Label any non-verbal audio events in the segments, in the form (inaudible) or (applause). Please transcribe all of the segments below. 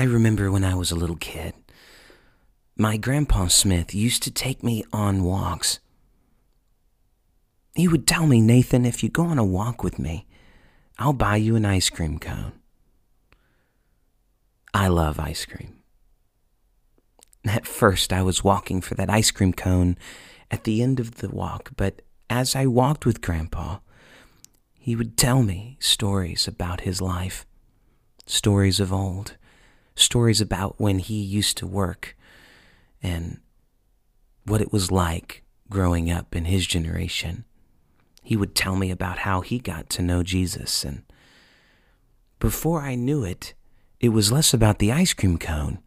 I remember when I was a little kid, my grandpa Smith used to take me on walks. He would tell me, Nathan, if you go on a walk with me, I'll buy you an ice cream cone. I love ice cream. At first, I was walking for that ice cream cone at the end of the walk, but as I walked with Grandpa, he would tell me stories about his life, stories of old, stories about when he used to work and what it was like growing up in his generation. He would tell me about how he got to know Jesus. And before I knew it, it was less about the ice cream cone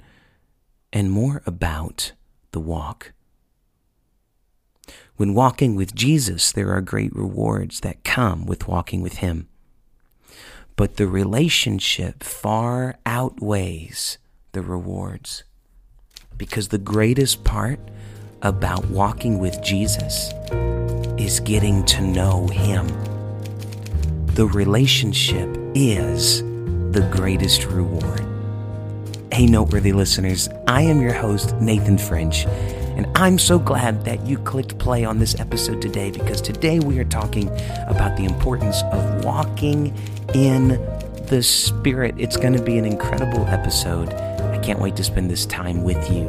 and more about the walk. When walking with Jesus, there are great rewards that come with walking with Him. But the relationship far outweighs the rewards. Because the greatest part about walking with Jesus is getting to know Him. The relationship is the greatest reward. Hey, noteworthy listeners, I am your host, Nathan French, and I'm so glad that you clicked play on this episode today because today we are talking about the importance of walking in the Spirit. It's going to be an incredible episode. I can't wait to spend this time with you.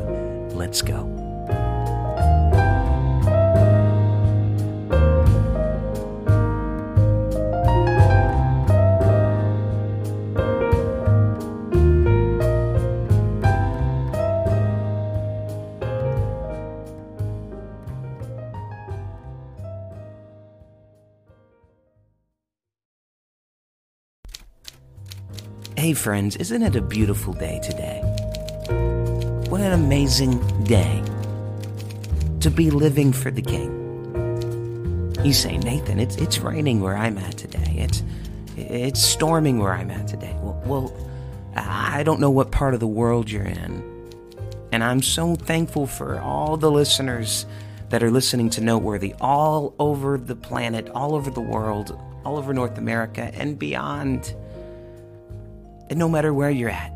Let's go. Hey, friends, isn't it a beautiful day today? What an amazing day to be living for the King. You say, Nathan, it's, it's raining where I'm at today. It's, it's storming where I'm at today. Well, well, I don't know what part of the world you're in. And I'm so thankful for all the listeners that are listening to Noteworthy all over the planet, all over the world, all over North America, and beyond. No matter where you're at,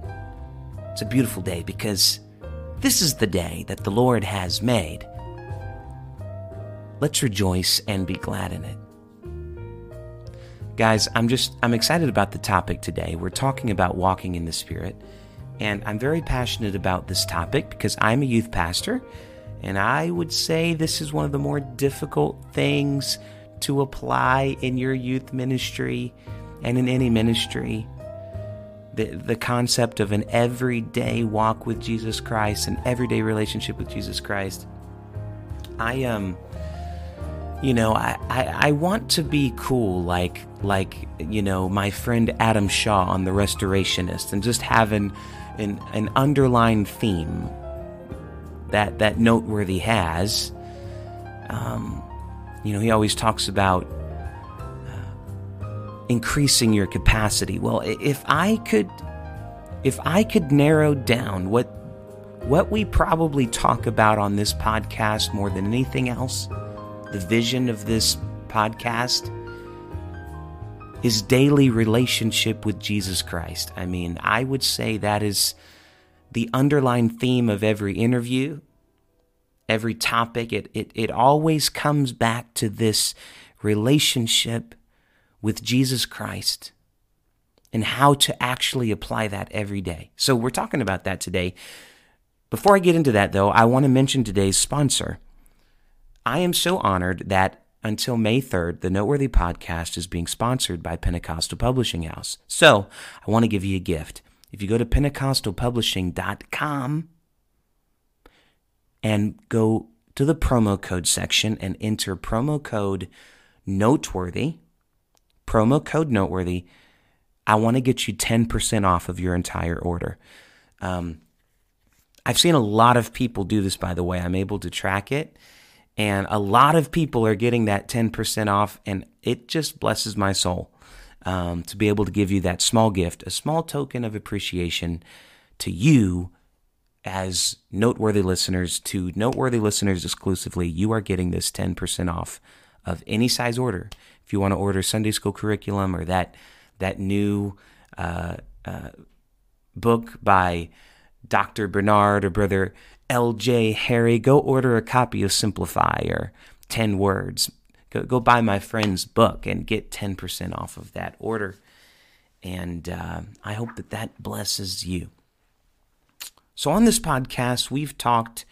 it's a beautiful day because this is the day that the Lord has made. Let's rejoice and be glad in it. Guys, I'm just I'm excited about the topic today. We're talking about walking in the spirit, and I'm very passionate about this topic because I'm a youth pastor, and I would say this is one of the more difficult things to apply in your youth ministry and in any ministry the, the concept of an everyday walk with Jesus Christ, an everyday relationship with Jesus Christ. I um you know, I, I, I want to be cool like like, you know, my friend Adam Shaw on The Restorationist and just have an an, an underlying theme that that noteworthy has. Um, you know, he always talks about increasing your capacity. Well, if I could if I could narrow down what what we probably talk about on this podcast more than anything else, the vision of this podcast is daily relationship with Jesus Christ. I mean, I would say that is the underlying theme of every interview, every topic. It, it, it always comes back to this relationship with Jesus Christ and how to actually apply that every day. So, we're talking about that today. Before I get into that, though, I want to mention today's sponsor. I am so honored that until May 3rd, the Noteworthy podcast is being sponsored by Pentecostal Publishing House. So, I want to give you a gift. If you go to pentecostalpublishing.com and go to the promo code section and enter promo code Noteworthy, promo code noteworthy. I want to get you 10% off of your entire order. Um, I've seen a lot of people do this, by the way. I'm able to track it. And a lot of people are getting that 10% off. And it just blesses my soul um, to be able to give you that small gift, a small token of appreciation to you as noteworthy listeners, to noteworthy listeners exclusively. You are getting this 10% off of any size order if you want to order Sunday school curriculum or that that new uh, uh, book by Dr. Bernard or Brother L.J. Harry, go order a copy of Simplify or 10 Words. Go, go buy my friend's book and get 10% off of that order. And uh, I hope that that blesses you. So, on this podcast, we've talked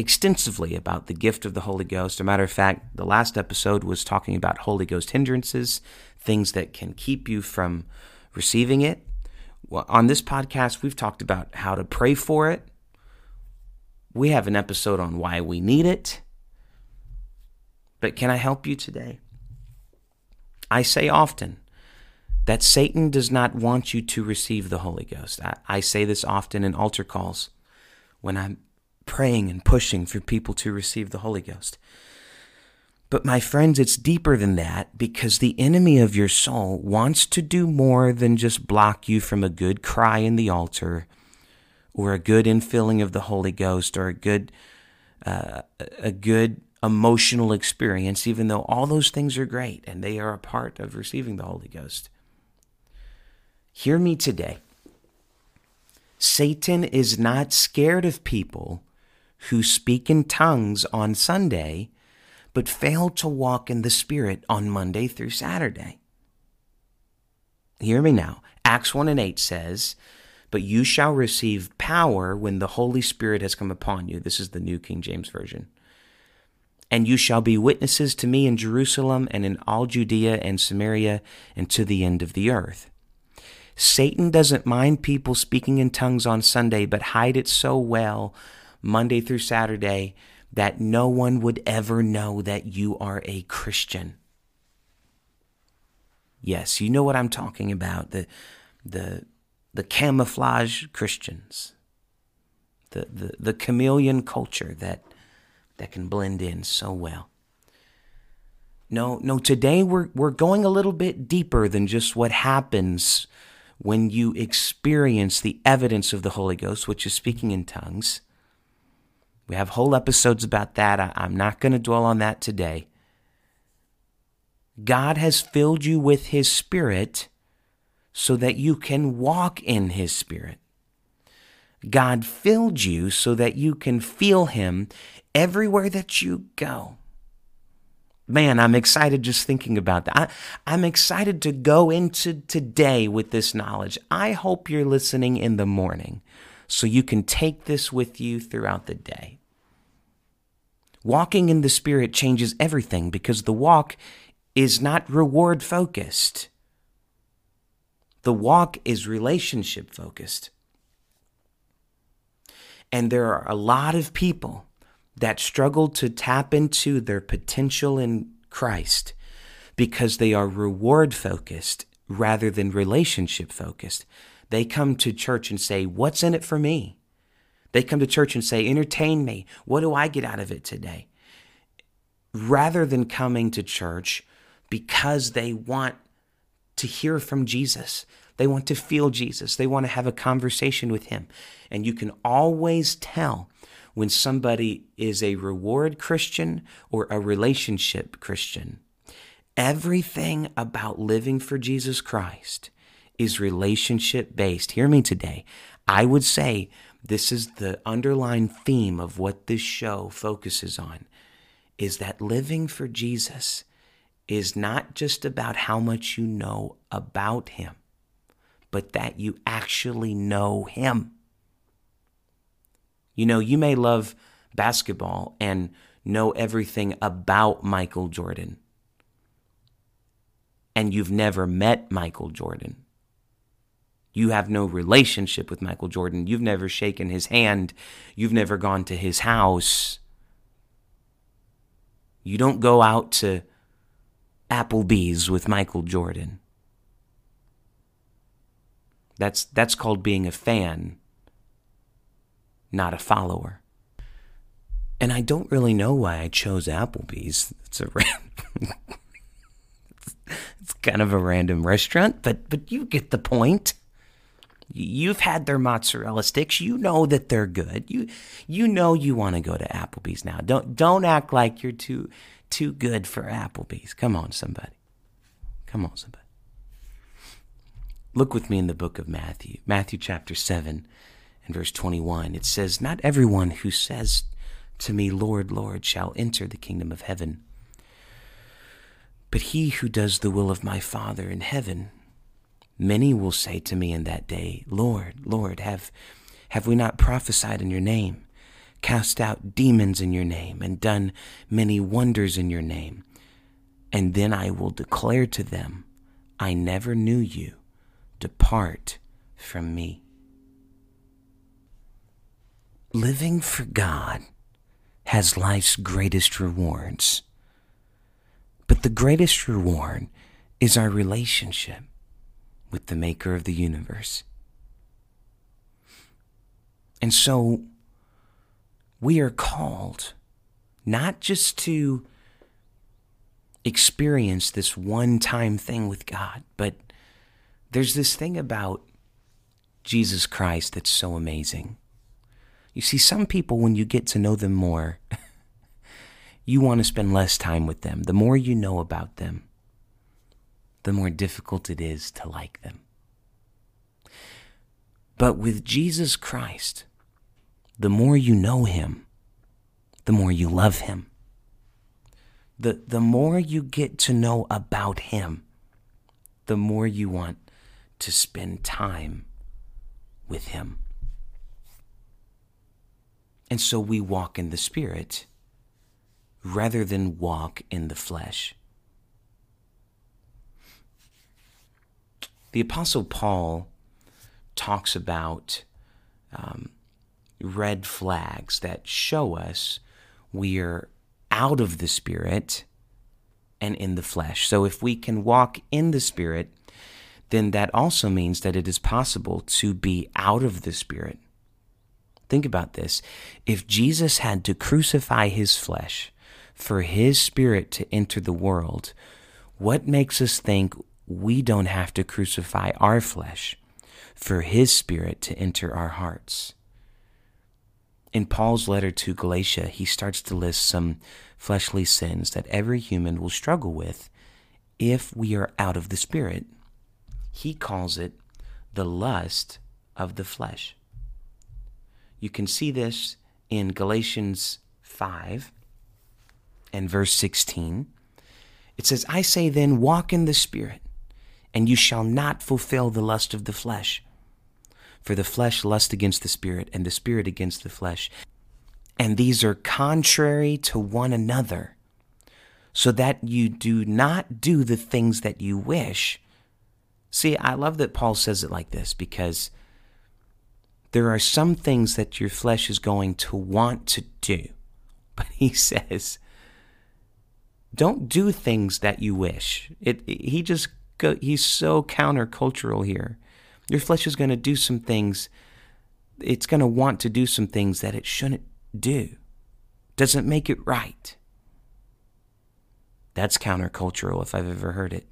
extensively about the gift of the Holy Ghost. A matter of fact, the last episode was talking about Holy Ghost hindrances, things that can keep you from receiving it. Well, on this podcast, we've talked about how to pray for it. We have an episode on why we need it. But can I help you today? I say often that Satan does not want you to receive the Holy Ghost. I, I say this often in altar calls when I'm praying and pushing for people to receive the Holy Ghost. But my friends, it's deeper than that because the enemy of your soul wants to do more than just block you from a good cry in the altar or a good infilling of the Holy Ghost or a good uh, a good emotional experience even though all those things are great and they are a part of receiving the Holy Ghost. Hear me today. Satan is not scared of people who speak in tongues on Sunday, but fail to walk in the Spirit on Monday through Saturday. Hear me now. Acts 1 and 8 says, But you shall receive power when the Holy Spirit has come upon you. This is the New King James Version. And you shall be witnesses to me in Jerusalem and in all Judea and Samaria and to the end of the earth. Satan doesn't mind people speaking in tongues on Sunday, but hide it so well Monday through Saturday that no one would ever know that you are a Christian. Yes, you know what I'm talking about. The the the camouflage Christians. The the, the chameleon culture that that can blend in so well. No, no, today we're we're going a little bit deeper than just what happens when you experience the evidence of the Holy Ghost, which is speaking in tongues. We have whole episodes about that. I, am not going to dwell on that today. God has filled you with His Spirit so that you can walk in His Spirit. God filled you so that you can feel Him everywhere that you go man, I'm excited just thinking about that. I, am excited to go into today with this knowledge. I hope you're listening in the morning so you can take this with you throughout the day. Walking in the Spirit changes everything because the walk is not reward focused. The walk is relationship focused. And there are a lot of people that struggle to tap into their potential in Christ because they are reward focused rather than relationship focused. They come to church and say, What's in it for me? They come to church and say, Entertain me. What do I get out of it today? Rather than coming to church because they want to hear from Jesus. They want to feel Jesus. They want to have a conversation with Him. And you can always tell when somebody is a reward Christian or a relationship Christian. Everything about living for Jesus Christ is relationship based. Hear me today. I would say this is the underlying theme of what this show focuses on is that living for Jesus is not just about how much you know about him, but that you actually know him. You know, you may love basketball and know everything about Michael Jordan, and you've never met Michael Jordan. You have no relationship with Michael Jordan. You've never shaken his hand. You've never gone to his house. You don't go out to Applebee's with Michael Jordan. That's, that's called being a fan not a follower. And I don't really know why I chose Applebee's. It's a (laughs) it's kind of a random restaurant, but but you get the point. You've had their mozzarella sticks. You know that they're good. You you know you want to go to Applebee's now. Don't don't act like you're too too good for Applebee's. Come on, somebody. Come on, somebody. Look with me in the book of Matthew, Matthew chapter 7 and verse 21. It says, Not everyone who says to me, Lord, Lord, shall enter the kingdom of heaven, but he who does the will of my Father in heaven. Many will say to me in that day, Lord, Lord, have, have we not prophesied in your name, cast out demons in your name, and done many wonders in your name? And then I will declare to them, I never knew you. Depart from me. Living for God has life's greatest rewards. But the greatest reward is our relationship with the Maker of the universe. And so we are called not just to experience this one time thing with God, but there's this thing about Jesus Christ that's so amazing. You see, some people, when you get to know them more, (laughs) you want to spend less time with them. The more you know about them, the more difficult it is to like them. But with Jesus Christ, the more you know him, the more you love him. The, the more you get to know about him, the more you want to spend time with Him. And so we walk in the Spirit rather than walk in the flesh. The Apostle Paul talks about um, red flags that show us we are out of the Spirit and in the flesh. So if we can walk in the Spirit, then that also means that it is possible to be out of the Spirit. Think about this. If Jesus had to crucify his flesh for his Spirit to enter the world, what makes us think we don't have to crucify our flesh for his Spirit to enter our hearts? In Paul's letter to Galatia, he starts to list some fleshly sins that every human will struggle with if we are out of the Spirit. He calls it the lust of the flesh. You can see this in Galatians 5 and verse 16. It says, I say then, walk in the Spirit, and you shall not fulfill the lust of the flesh. For the flesh lusts against the Spirit, and the Spirit against the flesh. And these are contrary to one another, so that you do not do the things that you wish. See, I love that Paul says it like this because there are some things that your flesh is going to want to do. (laughs) But he says, don't do things that you wish. It, it he just go, he's so countercultural here. Your flesh is going to do some things it's going to want to do some things that it shouldn't do. Doesn't make it right. That's countercultural if I've ever heard it.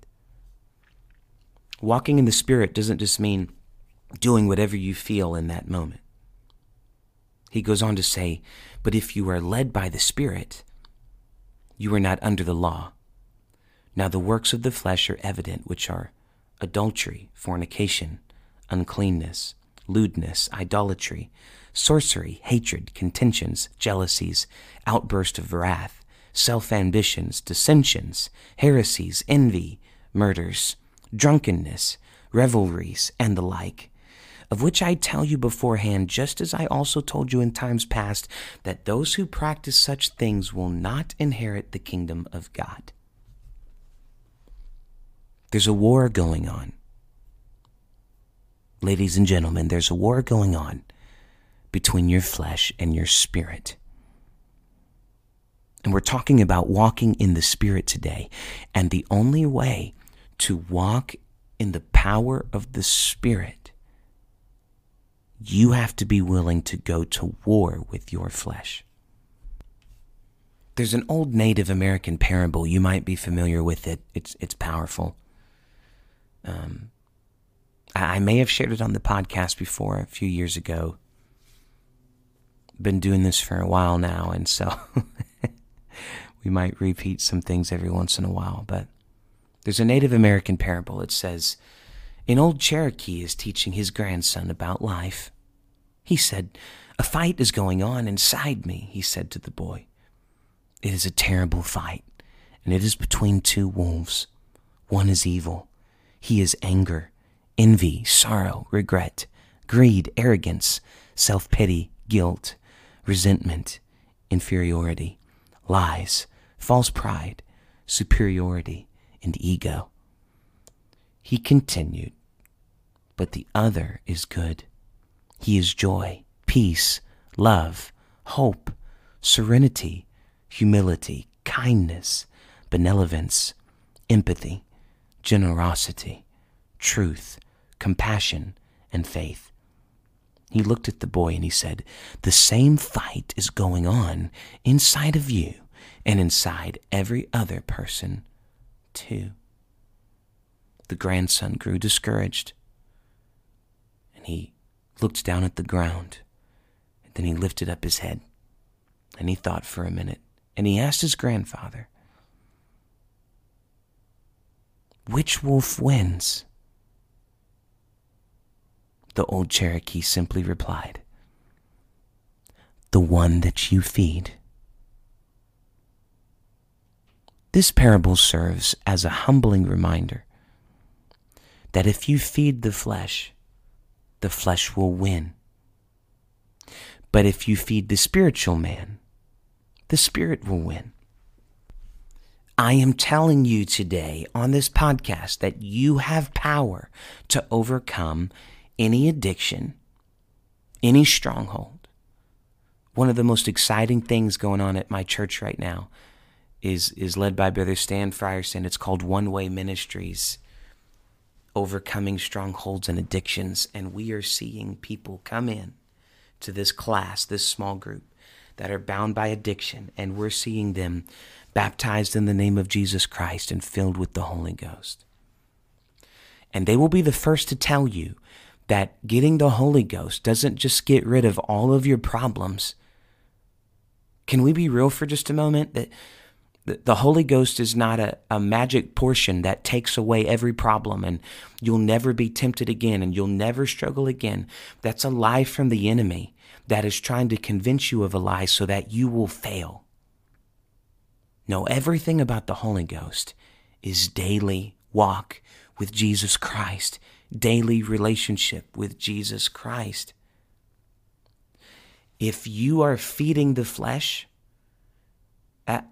Walking in the Spirit doesn't just mean doing whatever you feel in that moment. He goes on to say, But if you are led by the Spirit, you are not under the law. Now the works of the flesh are evident, which are adultery, fornication, uncleanness, lewdness, idolatry, sorcery, hatred, contentions, jealousies, outburst of wrath, self ambitions, dissensions, heresies, envy, murders drunkenness, revelries, and the like, of which I tell you beforehand, just as I also told you in times past, that those who practice such things will not inherit the kingdom of God. There's a war going on. Ladies and gentlemen, there's a war going on between your flesh and your spirit. And we're talking about walking in the Spirit today. And the only way to walk in the power of the Spirit, you have to be willing to go to war with your flesh. There's an old Native American parable. You might be familiar with it. It's it's powerful. Um, I may have shared it on the podcast before a few years ago. Been doing this for a while now, and so (laughs) we might repeat some things every once in a while. But there's a Native American parable. It says, An old Cherokee is teaching his grandson about life. He said, A fight is going on inside me, he said to the boy. It is a terrible fight, and it is between two wolves. One is evil. He is anger, envy, sorrow, regret, greed, arrogance, self pity, guilt, resentment, inferiority, lies, false pride, superiority, and ego. He continued, But the other is good. He is joy, peace, love, hope, serenity, humility, kindness, benevolence, empathy, generosity, truth, compassion, and faith. He looked at the boy and he said, The same fight is going on inside of you and inside every other person, too. The grandson grew discouraged and he looked down at the ground. Then he lifted up his head and he thought for a minute and he asked his grandfather, Which wolf wins? The old Cherokee simply replied, The one that you feed. This parable serves as a humbling reminder that if you feed the flesh, the flesh will win. But if you feed the spiritual man, the spirit will win. I am telling you today on this podcast that you have power to overcome any addiction, any stronghold. One of the most exciting things going on at my church right now is is led by Brother Stan Frierson. It's called One Way Ministries, overcoming strongholds and addictions, and we are seeing people come in to this class, this small group that are bound by addiction, and we're seeing them baptized in the name of Jesus Christ and filled with the Holy Ghost. And they will be the first to tell you that getting the Holy Ghost doesn't just get rid of all of your problems. Can we be real for just a moment? That the Holy Ghost is not a, a magic portion that takes away every problem and you'll never be tempted again and you'll never struggle again. That's a lie from the enemy that is trying to convince you of a lie so that you will fail. No, everything about the Holy Ghost is daily walk with Jesus Christ daily relationship with Jesus Christ. If you are feeding the flesh,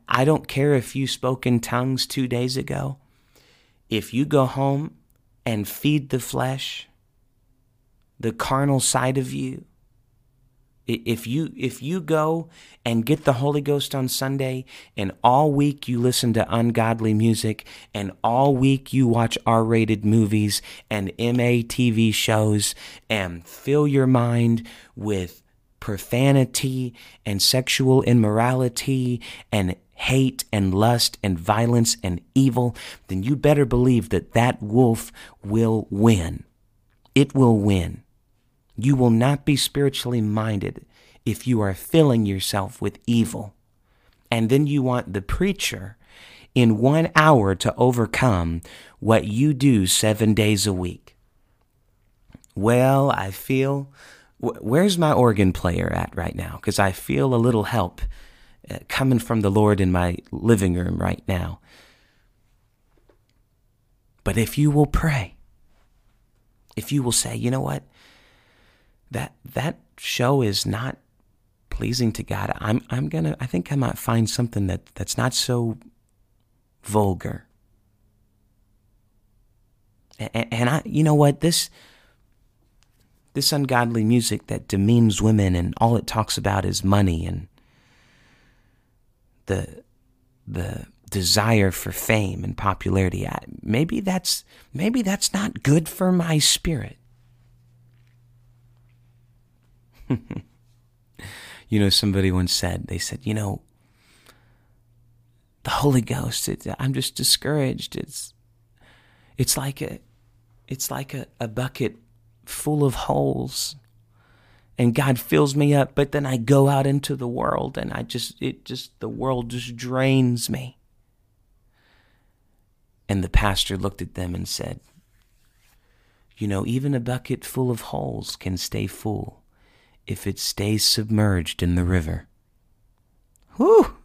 I don't care if you spoke in tongues two days ago. If you go home and feed the flesh, the carnal side of you, if you if you go and get the Holy Ghost on Sunday and all week you listen to ungodly music and all week you watch R-rated movies and MA TV shows and fill your mind with profanity and sexual immorality and hate and lust and violence and evil, then you better believe that that wolf will win. It will win. You will not be spiritually minded if you are filling yourself with evil. And then you want the preacher in one hour to overcome what you do seven days a week. Well, I feel. Where's my organ player at right now? Because I feel a little help uh, coming from the Lord in my living room right now. But if you will pray, if you will say, you know what, that that show is not pleasing to God. I'm I'm gonna I think I might find something that that's not so vulgar. And, and I you know what this this ungodly music that demeans women and all it talks about is money and the the desire for fame and popularity. Maybe that's maybe that's not good for my spirit. (laughs) you know, somebody once said, they said, you know, the Holy Ghost, it, I'm just discouraged. It's, it's like a, it's like a, a bucket full of holes and God fills me up, but then I go out into the world and I just, it just, the world just drains me. And the pastor looked at them and said, You know, even a bucket full of holes can stay full if it stays submerged in the river. Whew!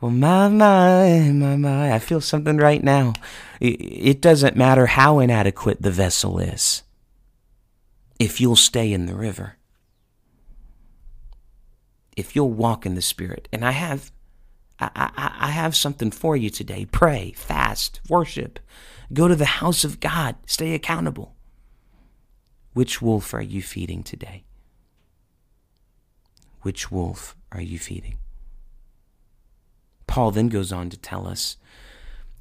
Well, my, my, my, my, I feel something right now. It doesn't matter how inadequate the vessel is if you'll stay in the river. If you'll walk in the Spirit. And I have. I, I, I have something for you today. Pray, fast, worship, go to the house of God, stay accountable. Which wolf are you feeding today? Which wolf are you feeding? Paul then goes on to tell us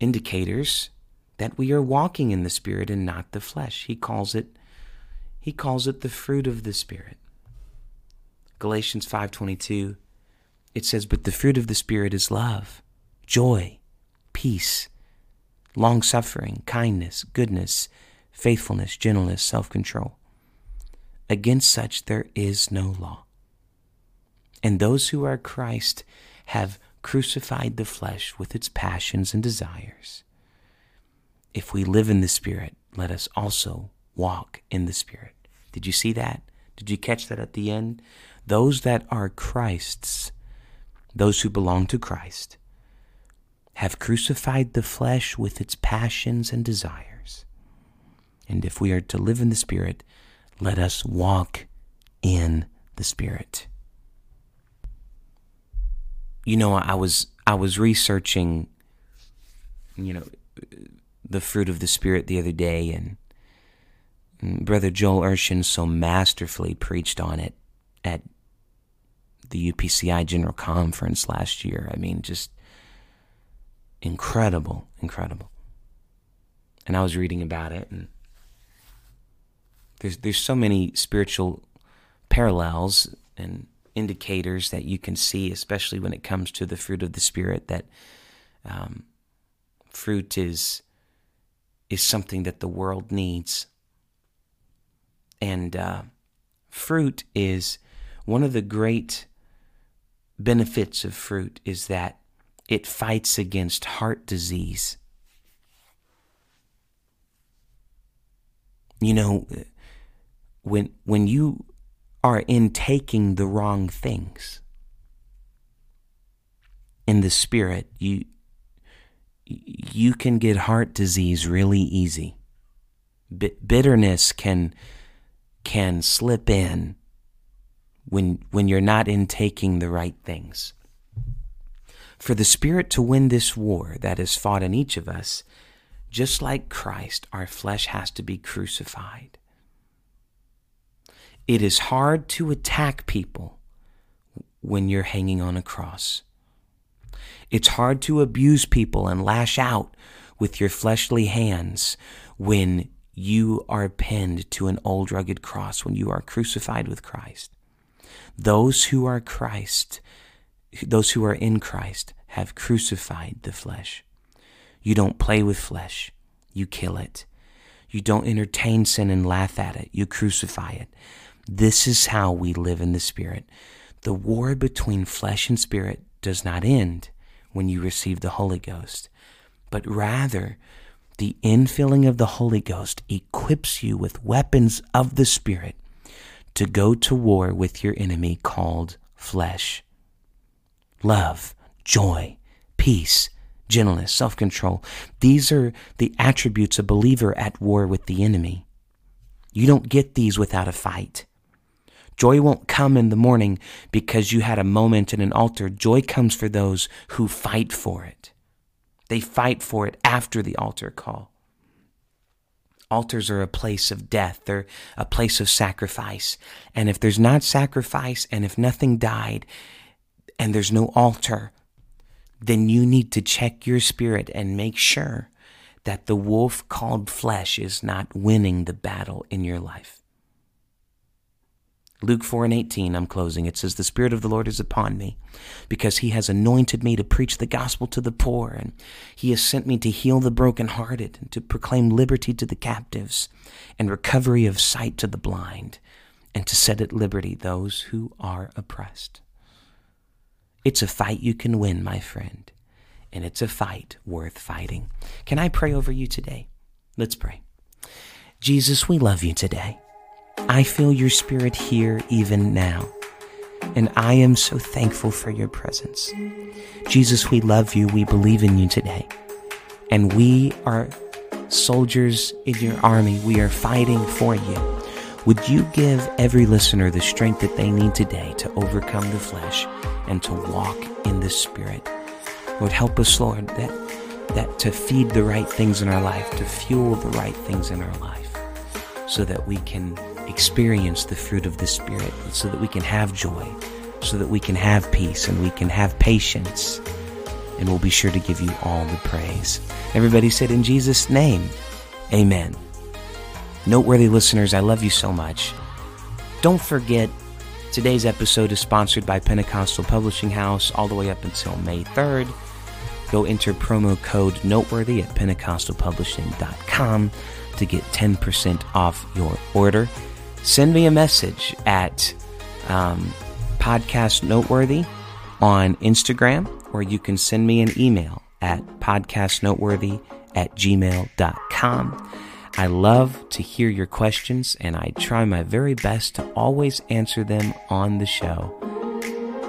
indicators that we are walking in the spirit and not the flesh. He calls it he calls it the fruit of the spirit. Galatians 5:22 it says but the fruit of the spirit is love, joy, peace, long-suffering, kindness, goodness, faithfulness, gentleness, self-control. Against such there is no law. And those who are Christ have crucified the flesh with its passions and desires. If we live in the Spirit, let us also walk in the Spirit. Did you see that? Did you catch that at the end? Those that are Christ's, those who belong to Christ, have crucified the flesh with its passions and desires. And if we are to live in the Spirit, let us walk in the Spirit you know, I was I was researching, you know, the fruit of the spirit the other day, and, mm, Brother Joel Urshan so masterfully preached on it at the UPCI General Conference last year. I mean, just incredible, incredible. And I was reading about it, and there's there's so many spiritual parallels and indicators that you can see, especially when it comes to the fruit of the Spirit, that um, fruit is is something that the world needs, and uh, fruit is one of the great benefits of fruit is that it fights against heart disease. You know, when when you are in taking the wrong things. In the spirit, you you can get heart disease really easy. Bitterness can can slip in when when you're not in taking the right things. For the spirit to win this war that is fought in each of us, just like Christ, our flesh has to be crucified. It is hard to attack people when you're hanging on a cross. It's hard to abuse people and lash out with your fleshly hands when you are pinned to an old rugged cross, when you are crucified with Christ. Those who are Christ, those who are in Christ, have crucified the flesh. You don't play with flesh, you kill it. You don't entertain sin and laugh at it, you crucify it. This is how we live in the Spirit. The war between flesh and spirit does not end when you receive the Holy Ghost, but rather, the infilling of the Holy Ghost equips you with weapons of the Spirit to go to war with your enemy called flesh. Love, joy, peace, gentleness, self control. These are the attributes of a believer at war with the enemy. You don't get these without a fight. Joy won't come in the morning because you had a moment in an altar. Joy comes for those who fight for it. They fight for it after the altar call. Altars are a place of death, they're a place of sacrifice. And if there's not sacrifice and if nothing died and there's no altar, then you need to check your spirit and make sure that the wolf called flesh is not winning the battle in your life. Luke 4 and 18, I'm closing. It says, The Spirit of the Lord is upon me, because he has anointed me to preach the gospel to the poor, and he has sent me to heal the brokenhearted, and to proclaim liberty to the captives, and recovery of sight to the blind, and to set at liberty those who are oppressed. It's a fight you can win, my friend, and it's a fight worth fighting. Can I pray over you today? Let's pray. Jesus, we love you today. I feel your spirit here even now. And I am so thankful for your presence. Jesus, we love you. We believe in you today. And we are soldiers in your army. We are fighting for you. Would you give every listener the strength that they need today to overcome the flesh and to walk in the spirit? Lord, help us, Lord, that, that to feed the right things in our life, to fuel the right things in our life, so that we can experience the fruit of the Spirit, so that we can have joy, so that we can have peace and we can have patience. And we'll be sure to give you all the praise. Everybody said, In Jesus' name, Amen. Noteworthy listeners, I love you so much. Don't forget, today's episode is sponsored by Pentecostal Publishing House all the way up until May 3rd. Go enter promo code Noteworthy at PentecostalPublishing.com to get 10% off your order. Send me a message at um, Podcast Noteworthy on Instagram, or you can send me an email at podcastnoteworthy at gmail.com. I love to hear your questions, and I try my very best to always answer them on the show.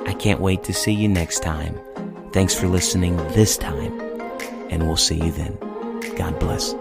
I can't wait to see you next time. Thanks for listening this time, and we'll see you then. God bless.